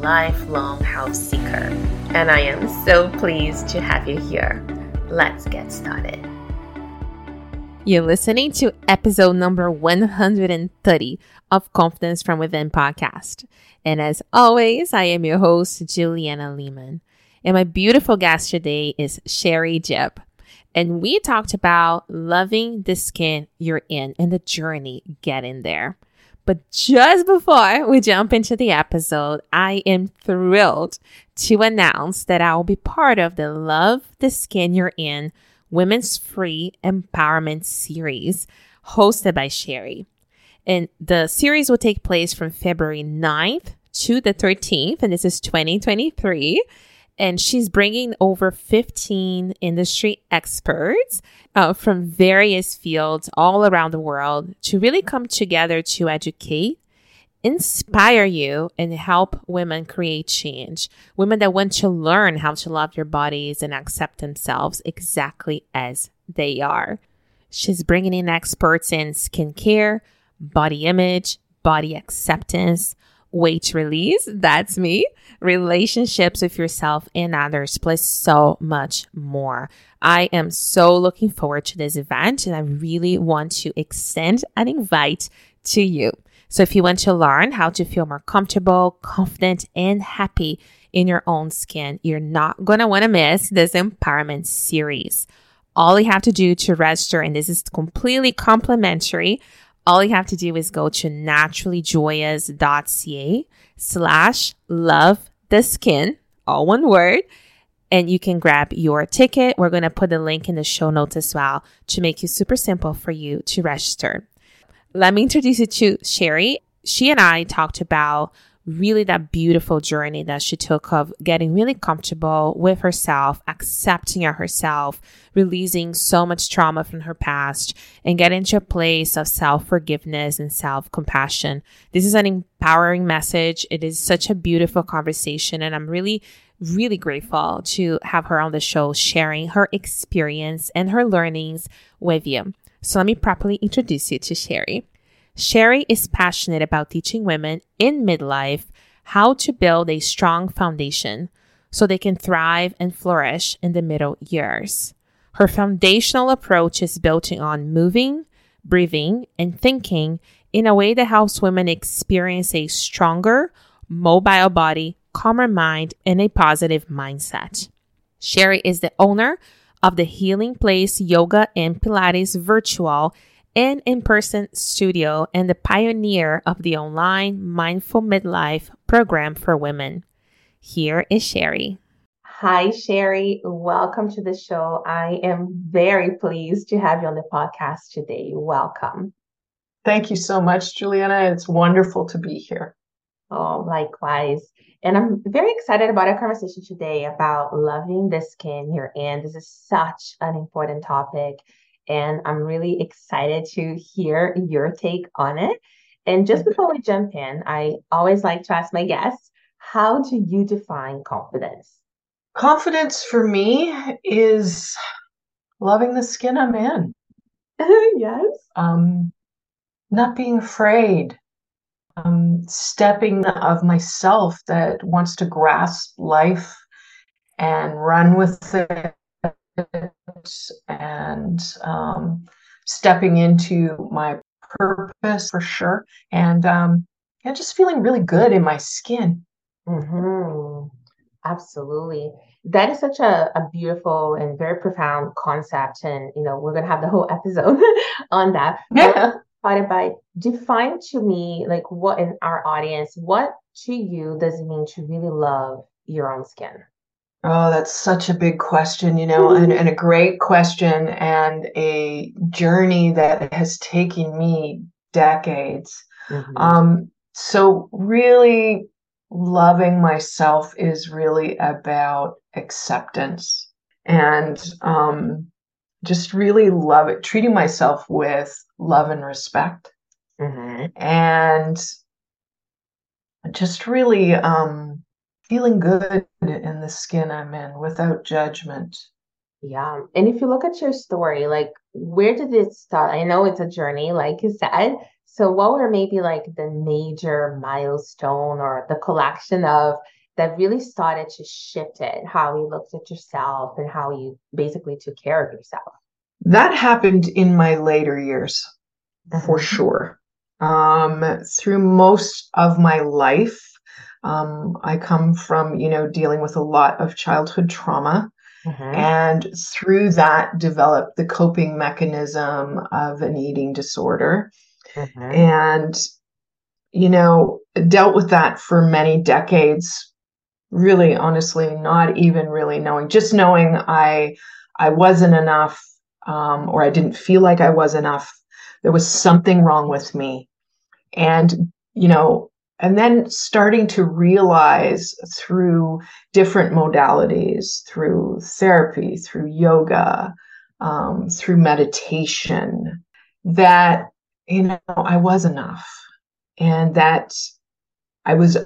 lifelong house seeker. And I am so pleased to have you here. Let's get started. You're listening to episode number 130 of Confidence from Within podcast. And as always, I am your host, Juliana Lehman. And my beautiful guest today is Sherry Jebb. And we talked about loving the skin you're in and the journey getting there. But just before we jump into the episode, I am thrilled to announce that I will be part of the Love the Skin You're In Women's Free Empowerment Series hosted by Sherry. And the series will take place from February 9th to the 13th, and this is 2023 and she's bringing over 15 industry experts uh, from various fields all around the world to really come together to educate inspire you and help women create change. Women that want to learn how to love their bodies and accept themselves exactly as they are. She's bringing in experts in skincare body image body acceptance weight release. That's me. Relationships with yourself and others, plus so much more. I am so looking forward to this event and I really want to extend an invite to you. So if you want to learn how to feel more comfortable, confident, and happy in your own skin, you're not going to want to miss this empowerment series. All you have to do to register, and this is completely complimentary, all you have to do is go to naturallyjoyous.ca slash love the skin, all one word, and you can grab your ticket. We're going to put the link in the show notes as well to make it super simple for you to register. Let me introduce you to Sherry. She and I talked about really that beautiful journey that she took of getting really comfortable with herself, accepting herself, releasing so much trauma from her past, and getting to a place of self forgiveness and self compassion. This is an empowering message. It is such a beautiful conversation, and I'm really really grateful to have her on the show sharing her experience and her learnings with you. So let me properly introduce you to Sherry. Sherry is passionate about teaching women in midlife how to build a strong foundation so they can thrive and flourish in the middle years. Her foundational approach is built on moving, breathing, and thinking in a way that helps women experience a stronger, mobile body, calmer mind, and a positive mindset. Sherry is the owner of the Healing Place Yoga and Pilates Virtual and in person studio and the pioneer of the online Mindful Midlife program for women. Here is Sherry. Hi, Sherry. Welcome to the show. I am very pleased to have you on the podcast today. Welcome. Thank you so much, Juliana. It's wonderful to be here. Oh, likewise. And I'm very excited about our conversation today about loving the skin you're in. This is such an important topic and I'm really excited to hear your take on it. And just before we jump in, I always like to ask my guests, how do you define confidence? Confidence for me is loving the skin I'm in. yes. Um, not being afraid. Um, stepping of myself that wants to grasp life and run with it and um, stepping into my purpose for sure. And um, yeah, just feeling really good in my skin. Mm-hmm. Absolutely. That is such a, a beautiful and very profound concept. And, you know, we're going to have the whole episode on that. Yeah. But by define to me, like what in our audience, what to you does it mean to really love your own skin? Oh, that's such a big question, you know, and, and a great question, and a journey that has taken me decades. Mm-hmm. Um, so, really loving myself is really about acceptance and um, just really love it, treating myself with love and respect. Mm-hmm. And just really um, feeling good in the skin I'm in without judgment. Yeah. And if you look at your story, like where did it start? I know it's a journey, like you said. So what were maybe like the major milestone or the collection of that really started to shift it, how you looked at yourself and how you basically took care of yourself? That happened in my later years, mm-hmm. for sure. Um, through most of my life, um, I come from, you know, dealing with a lot of childhood trauma. Mm-hmm. And through that, developed the coping mechanism of an eating disorder. Mm-hmm. And, you know, dealt with that for many decades, really honestly, not even really knowing, just knowing I I wasn't enough um, or I didn't feel like I was enough. There was something wrong with me. And, you know, and then starting to realize through different modalities, through therapy, through yoga, um, through meditation, that, you know, I was enough and that I was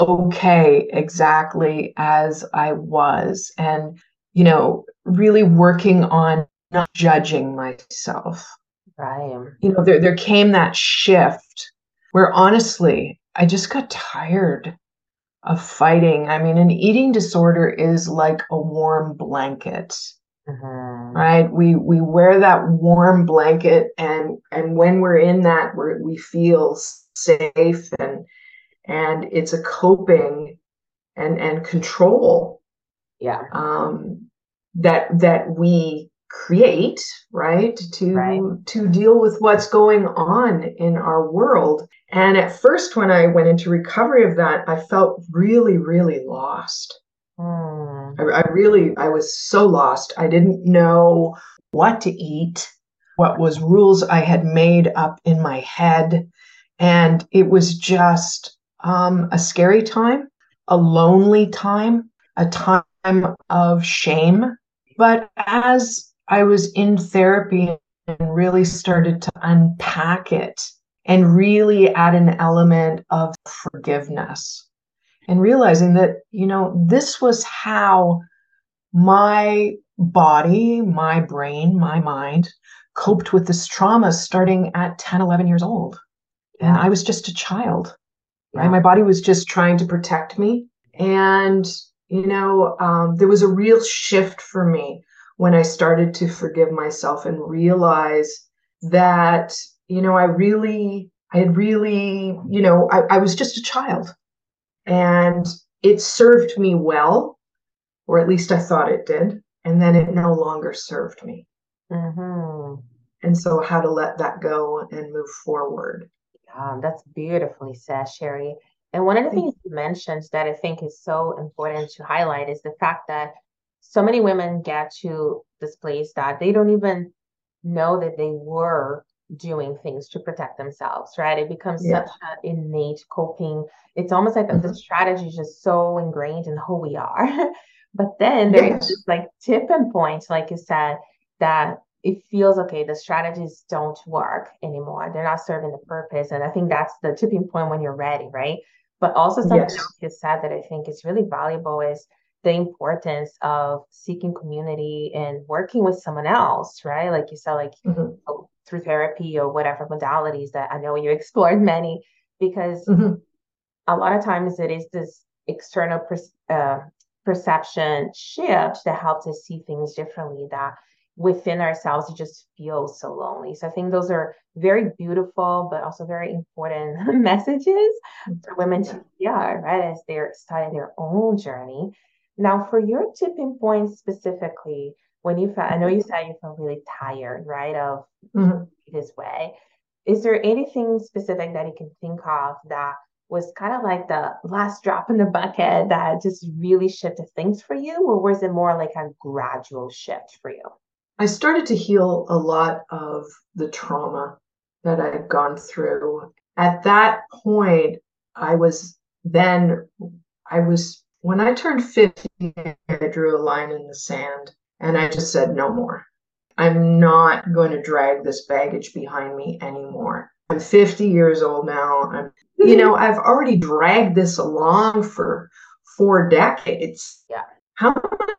okay exactly as I was. And, you know, really working on not judging myself. Right. You know, there, there came that shift where honestly, I just got tired of fighting. I mean, an eating disorder is like a warm blanket. Mm-hmm. Right? We we wear that warm blanket and and when we're in that we we feel safe and and it's a coping and and control yeah um that that we create right? To right. to deal with what's going on in our world. And at first when i went into recovery of that i felt really really lost. Mm. I, I really i was so lost. I didn't know what to eat what was rules i had made up in my head. And it was just um, a scary time a lonely time a time of shame. But as I was in therapy and really started to unpack it and really add an element of forgiveness and realizing that, you know, this was how my body, my brain, my mind coped with this trauma starting at 10, 11 years old. And I was just a child, right? Yeah. My body was just trying to protect me. And, you know, um, there was a real shift for me when I started to forgive myself and realize that, you know, I really, I had really, you know, I, I was just a child and it served me well, or at least I thought it did. And then it no longer served me. Mm-hmm. And so, how to let that go and move forward. Yeah, that's beautifully said, Sherry. And one of the things you mentioned that I think is so important to highlight is the fact that so many women get to this place that they don't even know that they were doing things to protect themselves, right? It becomes yeah. such an innate coping. It's almost like mm-hmm. the strategy is just so ingrained in who we are. but then there's yes. this like tipping point, like you said, that it feels okay, the strategies don't work anymore. They're not serving the purpose. And I think that's the tipping point when you're ready, right? But also something yes. else you said that I think is really valuable is the importance of seeking community and working with someone else, right? Like you said, like mm-hmm. Oh, through therapy or whatever modalities that I know you explored many, because mm-hmm. a lot of times it is this external per- uh, perception shift that helps us see things differently that within ourselves it just feels so lonely so i think those are very beautiful but also very important messages for women to hear right as they're starting their own journey now, for your tipping point specifically, when you felt, I know you said you felt really tired, right, of mm-hmm. this way. Is there anything specific that you can think of that was kind of like the last drop in the bucket that just really shifted things for you, or was it more like a gradual shift for you? I started to heal a lot of the trauma that I had gone through. At that point, I was then I was, when I turned 50, I drew a line in the sand and I just said, no more. I'm not going to drag this baggage behind me anymore. I'm 50 years old now. I'm, you know, I've already dragged this along for four decades. Yeah. How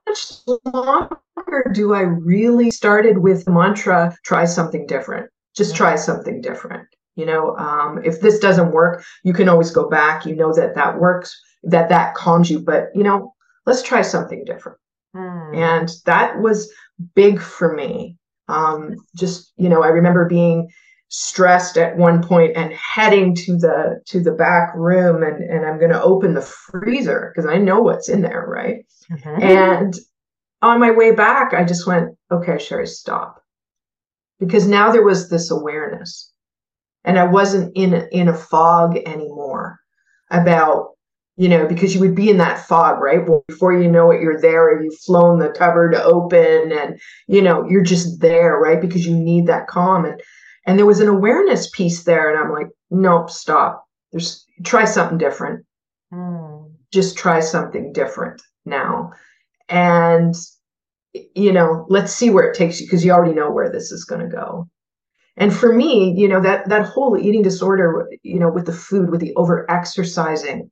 much longer do I really started with the mantra, try something different? Just try something different. You know, um, if this doesn't work, you can always go back. You know that that works, that that calms you. But you know, let's try something different. Mm. And that was big for me. Um, just you know, I remember being stressed at one point and heading to the to the back room and and I'm going to open the freezer because I know what's in there, right? Mm-hmm. And on my way back, I just went, okay, Sherry, stop. Because now there was this awareness. And I wasn't in in a fog anymore about, you know, because you would be in that fog, right? Well, before you know it, you're there or you've flown the cupboard open and, you know, you're just there, right? Because you need that calm. And and there was an awareness piece there. And I'm like, nope, stop. There's try something different. Mm. Just try something different now. And you know, let's see where it takes you because you already know where this is going to go. And for me, you know, that that whole eating disorder, you know, with the food, with the over exercising,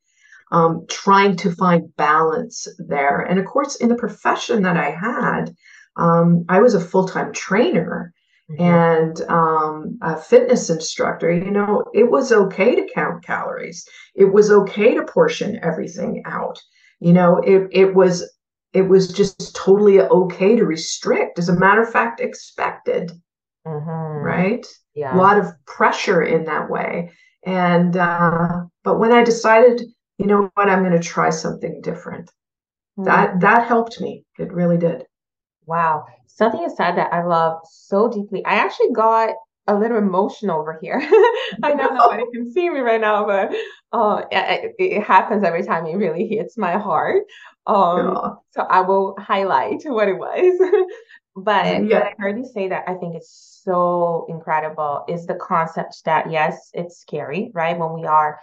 um, trying to find balance there. And of course, in the profession that I had, um, I was a full time trainer mm-hmm. and um, a fitness instructor. You know, it was okay to count calories. It was okay to portion everything out. You know, it it was it was just totally okay to restrict. As a matter of fact, expected. Mm-hmm. Right? Yeah. A lot of pressure in that way. And uh, but when I decided, you know what, I'm going to try something different. Mm-hmm. That that helped me. It really did. Wow. Something you said that I love so deeply. I actually got a little emotional over here. I know nobody can see me right now, but uh, it, it, happens every time it really hits my heart. Um, yeah. So I will highlight what it was. but yeah. I heard you say that I think it's so incredible is the concept that yes, it's scary, right? When we are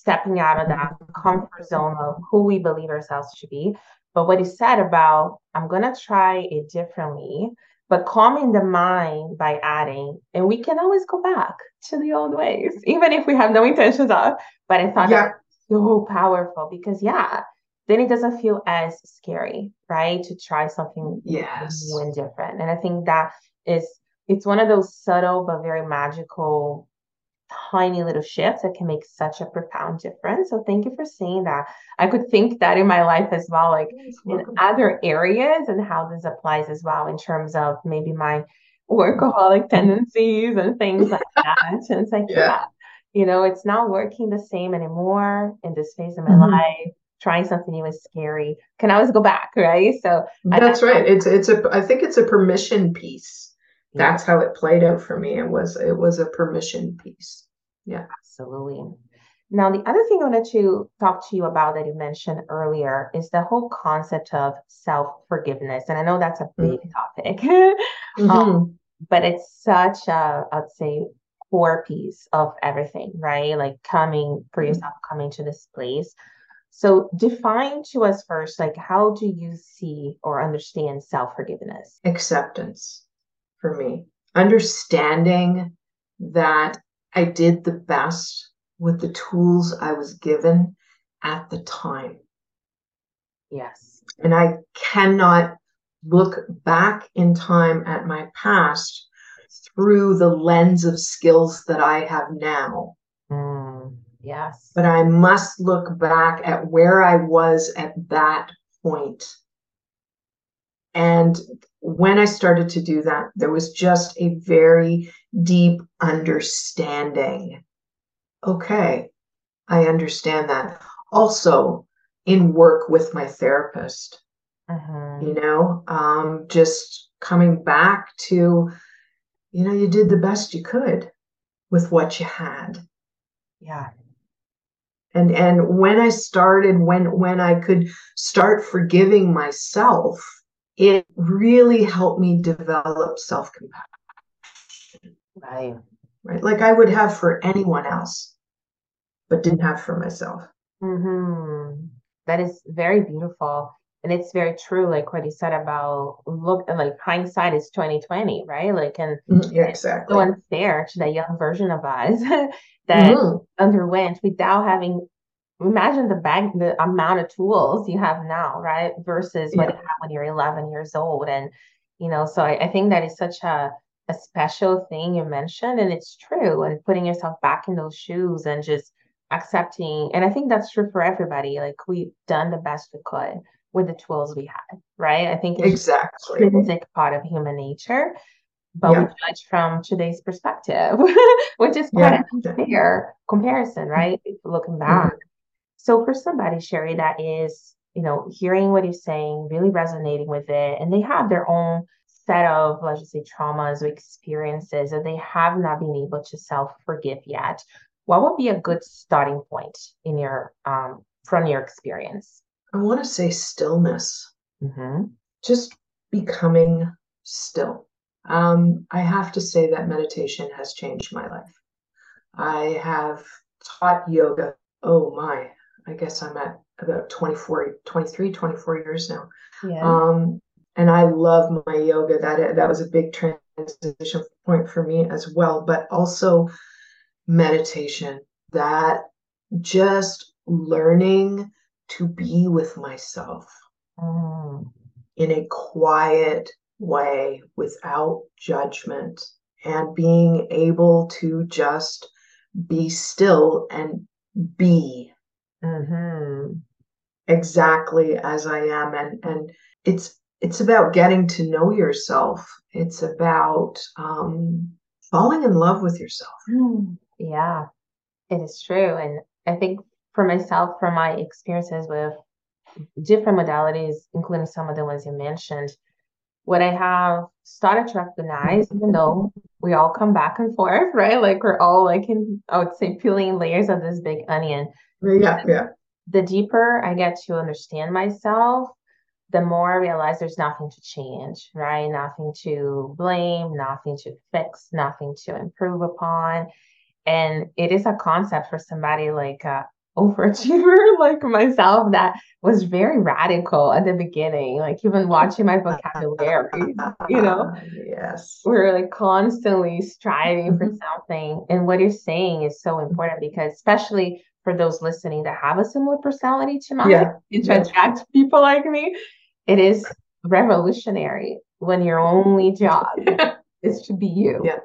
stepping out of that comfort zone of who we believe ourselves to be. But what he said about, I'm going to try it differently but calming the mind by adding, and we can always go back to the old ways, even if we have no intentions of. But I thought yeah. so powerful because yeah, then it doesn't feel as scary, right? To try something yes. new and different. And I think that is it's one of those subtle but very magical tiny little shifts that can make such a profound difference. So thank you for saying that. I could think that in my life as well, like in other areas and how this applies as well in terms of maybe my workaholic tendencies and things like that. and it's like, yeah. yeah. you know, it's not working the same anymore in this phase of my mm-hmm. life. Trying something new is scary. Can always go back, right? So that's right. It's it's a I think it's a permission piece that's how it played out for me. It was it was a permission piece. Yeah. Absolutely. Now, the other thing I wanted to talk to you about that you mentioned earlier is the whole concept of self forgiveness. And I know that's a big mm-hmm. topic, mm-hmm. um, but it's such a, I'd say, core piece of everything, right? Like coming for mm-hmm. yourself, coming to this place. So, define to us first, like, how do you see or understand self forgiveness? Acceptance for me. Understanding that I did the best with the tools I was given at the time. Yes. And I cannot look back in time at my past through the lens of skills that I have now. Mm, yes. But I must look back at where I was at that point and when I started to do that, there was just a very deep understanding. Okay, I understand that. Also, in work with my therapist, mm-hmm. you know, um, just coming back to, you know, you did the best you could with what you had. Yeah. And and when I started, when when I could start forgiving myself it really helped me develop self compassion. Right. Right. Like I would have for anyone else, but didn't have for myself. Mm-hmm. That is very beautiful. And it's very true, like what you said about look and like hindsight is 2020, right? Like and mm-hmm. yeah, exactly. so unfair to that young version of us that mm-hmm. underwent without having imagine the bag the amount of tools you have now, right? Versus what yeah. you have when you're 11 years old. And you know, so I, I think that is such a a special thing you mentioned and it's true and putting yourself back in those shoes and just accepting and i think that's true for everybody like we've done the best we could with the tools we had right i think it's exactly intrinsic part of human nature but yeah. we judge from today's perspective which is quite yeah. a fair comparison right looking back mm-hmm. So for somebody sherry that is you know hearing what you're saying really resonating with it and they have their own set of let's just say traumas or experiences that they have not been able to self forgive yet what would be a good starting point in your um, from your experience? I want to say stillness. Mm-hmm. Just becoming still. Um, I have to say that meditation has changed my life. I have taught yoga. Oh my, I guess I'm at about 24, 23, 24 years now. Yeah. Um, and I love my yoga. That that was a big transition point for me as well. But also meditation, that just learning to be with myself mm. in a quiet way without judgment and being able to just be still and be mm-hmm. exactly as I am. And, and it's, it's about getting to know yourself. It's about um, falling in love with yourself. Mm. Yeah, it is true. And I think for myself, from my experiences with different modalities, including some of the ones you mentioned, what I have started to recognize, even though we all come back and forth, right? Like we're all like in, I would say, peeling layers of this big onion. Yeah, yeah. The deeper I get to understand myself, the more I realize there's nothing to change, right? Nothing to blame, nothing to fix, nothing to improve upon. And it is a concept for somebody like a overachiever like myself that was very radical at the beginning. Like even watching my vocabulary, you know. Yes. We're like constantly striving for mm-hmm. something. And what you're saying is so important because especially for those listening that have a similar personality to mine yeah. and to attract people like me, it is revolutionary when your only job is to be you yeah.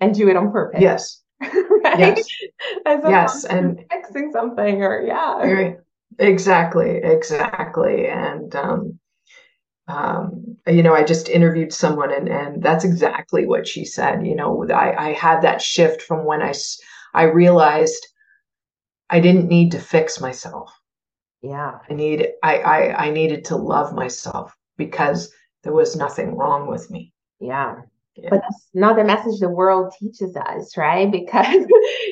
and do it on purpose. Yes. Right? Yes, yes. and fixing something or yeah. Exactly, exactly. And um, um, you know, I just interviewed someone, and and that's exactly what she said. You know, I I had that shift from when I I realized I didn't need to fix myself. Yeah, I need I I I needed to love myself because there was nothing wrong with me. Yeah. Yeah. But that's not the message the world teaches us, right? Because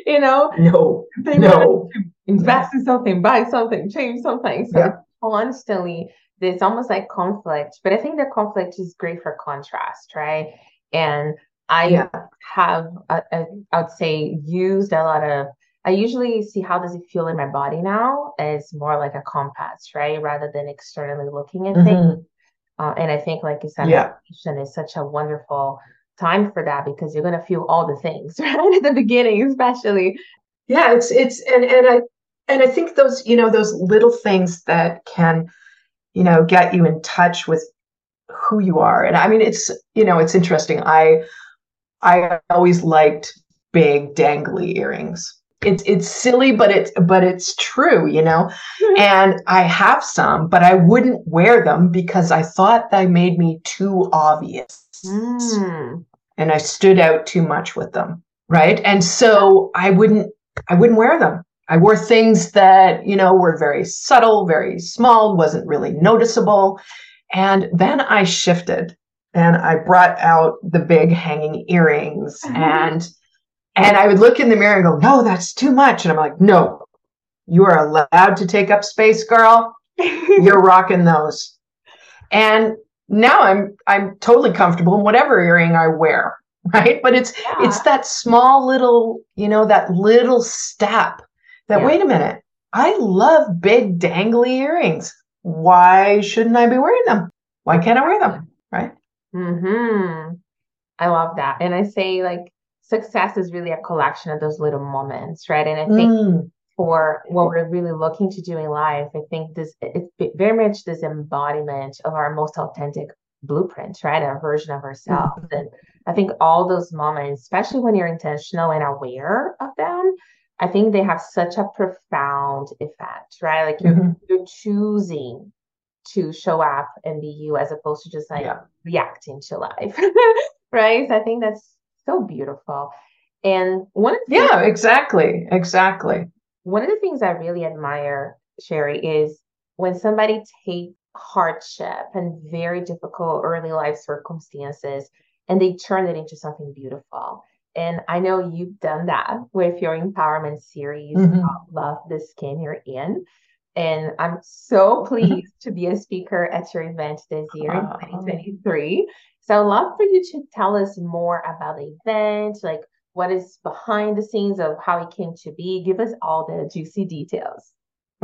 you know, no, they no, invest in something, buy something, change something. So yeah. constantly there's almost like conflict. But I think the conflict is great for contrast, right? And I yeah. have, a, I would say, used a lot of. I usually see how does it feel in my body now as more like a compass, right? Rather than externally looking at mm-hmm. things. Uh, and I think, like you said, yeah. meditation is such a wonderful time for that because you're going to feel all the things right at the beginning especially. Yeah it's it's and and i and i think those you know those little things that can you know get you in touch with who you are. And i mean it's you know it's interesting. I i always liked big dangly earrings it's it's silly but it's but it's true you know and i have some but i wouldn't wear them because i thought they made me too obvious Mm. And I stood out too much with them. Right. And so I wouldn't, I wouldn't wear them. I wore things that, you know, were very subtle, very small, wasn't really noticeable. And then I shifted and I brought out the big hanging earrings mm-hmm. and and I would look in the mirror and go, no, that's too much. And I'm like, no, you are allowed to take up space, girl. You're rocking those. And now I'm I'm totally comfortable in whatever earring I wear, right? But it's yeah. it's that small little, you know, that little step that yeah. wait a minute, I love big dangly earrings. Why shouldn't I be wearing them? Why can't I wear them? Right? Mm-hmm. I love that, and I say like success is really a collection of those little moments, right? And I think mm. for what we're really looking to do in life, I think this it's very much this embodiment of our most authentic blueprint, right? Our version of ourselves. Mm-hmm. And I think all those moments, especially when you're intentional and aware of them, I think they have such a profound effect, right? Like you're, mm-hmm. you're choosing to show up and be you as opposed to just like yeah. reacting to life, right? So I think that's so beautiful. And one of the yeah, exactly, exactly. One of the things I really admire, Sherry, is when somebody takes hardship and very difficult early life circumstances and they turn it into something beautiful. And I know you've done that with your empowerment series, mm-hmm. Love the Skin You're In. And I'm so pleased to be a speaker at your event this year in 2023. So I'd love for you to tell us more about the event, like what is behind the scenes of how it came to be. Give us all the juicy details.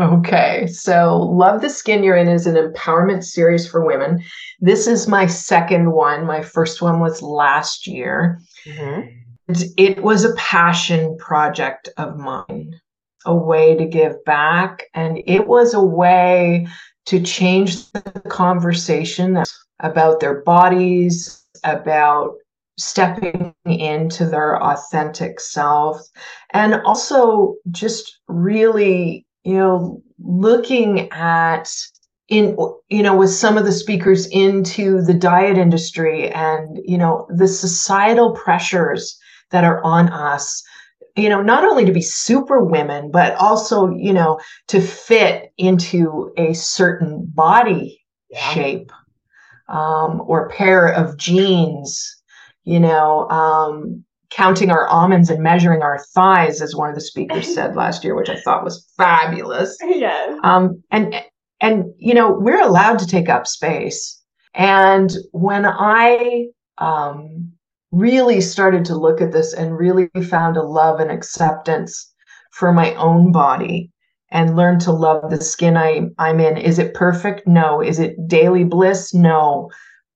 Okay, so Love the Skin You're In is an empowerment series for women. This is my second one. My first one was last year. Mm-hmm. It was a passion project of mine, a way to give back. And it was a way to change the conversation about their bodies, about stepping into their authentic selves, and also just really you know, looking at in you know with some of the speakers into the diet industry and you know the societal pressures that are on us you know not only to be super women but also you know to fit into a certain body yeah. shape um, or pair of jeans you know um, counting our almonds and measuring our thighs, as one of the speakers said last year, which I thought was fabulous. Yes. Um, and and you know we're allowed to take up space. And when I um, really started to look at this and really found a love and acceptance for my own body and learn to love the skin I, I'm in. Is it perfect? No. Is it daily bliss? No.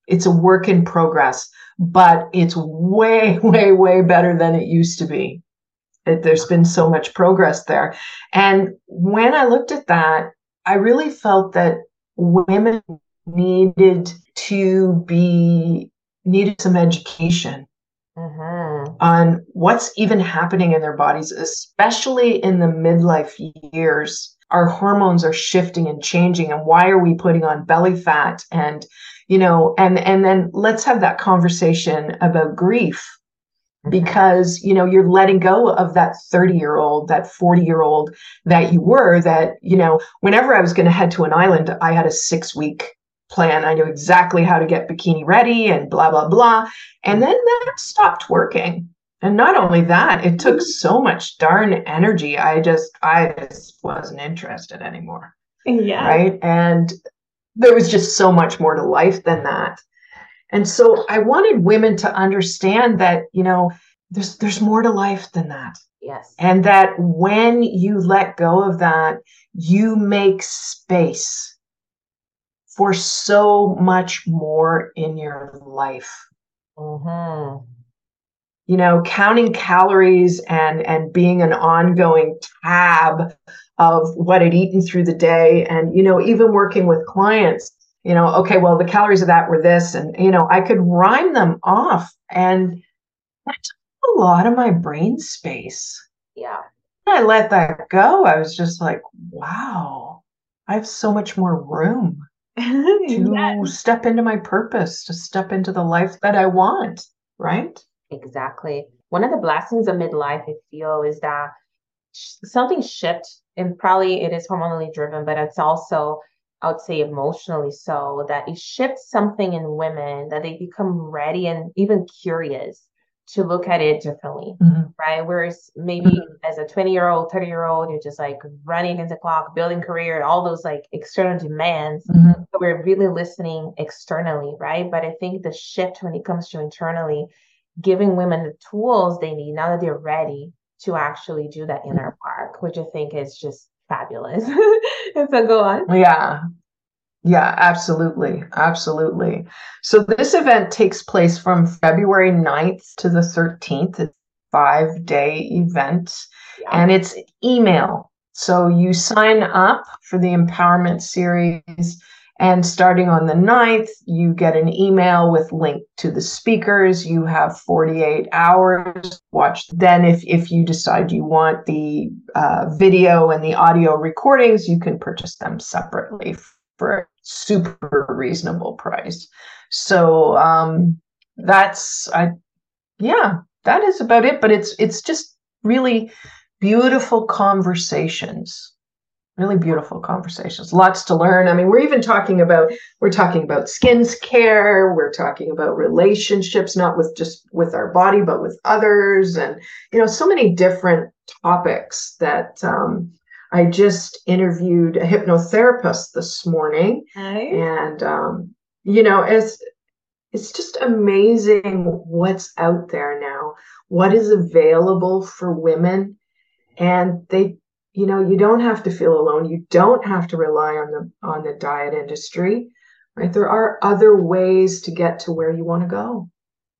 It's a work in progress but it's way, way, way better than it used to be. It, there's been so much progress there. And when I looked at that, I really felt that women needed to be, needed some education mm-hmm. on what's even happening in their bodies, especially in the midlife years. Our hormones are shifting and changing. And why are we putting on belly fat and you know and and then let's have that conversation about grief mm-hmm. because you know you're letting go of that 30 year old that 40 year old that you were that you know whenever i was going to head to an island i had a six week plan. I knew exactly how to get bikini ready and blah blah blah. And then that stopped working. And not only that it took mm-hmm. so much darn energy. I just i just wasn't interested anymore. Yeah. Right? And there was just so much more to life than that. And so I wanted women to understand that, you know, there's there's more to life than that. Yes. And that when you let go of that, you make space for so much more in your life. Mm-hmm. You know, counting calories and and being an ongoing tab of what I'd eaten through the day. And, you know, even working with clients, you know, okay, well, the calories of that were this. And, you know, I could rhyme them off. And that took a lot of my brain space. Yeah. I let that go. I was just like, wow, I have so much more room to yes. step into my purpose, to step into the life that I want. Right. Exactly. One of the blessings of midlife, I feel, is that something shifts and probably it is hormonally driven, but it's also, I would say, emotionally so that it shifts something in women that they become ready and even curious to look at it differently, mm-hmm. right? Whereas maybe mm-hmm. as a 20 year old, 30 year old, you're just like running against the clock, building career, all those like external demands. Mm-hmm. we're really listening externally, right? But I think the shift when it comes to internally, giving women the tools they need now that they're ready to actually do that inner work, which I think is just fabulous. so go on. Yeah. Yeah, absolutely. Absolutely. So this event takes place from February 9th to the 13th. It's five day event yeah. and it's email. So you sign up for the empowerment series and starting on the 9th, you get an email with link to the speakers. You have 48 hours. Watch. Then, if, if you decide you want the uh, video and the audio recordings, you can purchase them separately for a super reasonable price. So um, that's I, yeah, that is about it. But it's it's just really beautiful conversations really beautiful conversations lots to learn i mean we're even talking about we're talking about skin care we're talking about relationships not with just with our body but with others and you know so many different topics that um, i just interviewed a hypnotherapist this morning and um, you know as it's just amazing what's out there now what is available for women and they you know you don't have to feel alone you don't have to rely on the on the diet industry right? There are other ways to get to where you want to go.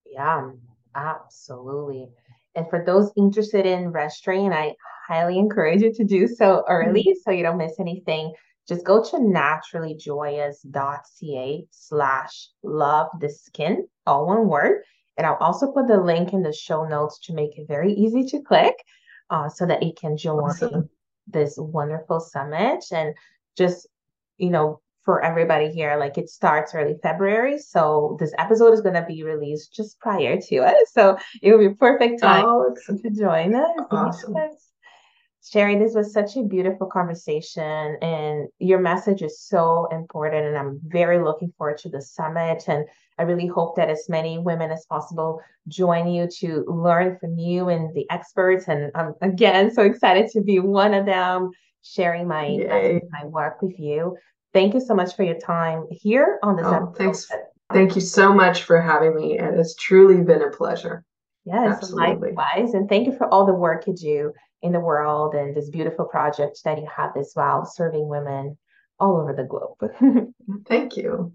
Yeah absolutely. And for those interested in registering i highly encourage you to do so early mm-hmm. so you don't miss anything just go to naturallyjoyous.ca slash love the skin all one word and i'll also put the link in the show notes to make it very easy to click uh, so that you can join awesome this wonderful summit and just, you know, for everybody here, like it starts early February. So this episode is going to be released just prior to it. So it will be perfect time oh, to join us. Awesome. Sherry, this was such a beautiful conversation, and your message is so important. And I'm very looking forward to the summit. And I really hope that as many women as possible join you to learn from you and the experts. And I'm again so excited to be one of them, sharing my my work with you. Thank you so much for your time here on this oh, episode. Thanks. Thank you so much for having me. It has truly been a pleasure. Yes, Absolutely. likewise. And thank you for all the work you do in the world and this beautiful project that you have as well, serving women all over the globe. Thank you.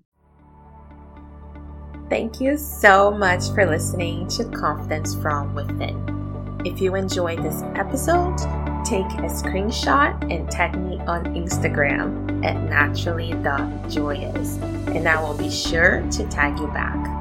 Thank you so much for listening to Confidence from Within. If you enjoyed this episode, take a screenshot and tag me on Instagram at naturally.joyous, and I will be sure to tag you back.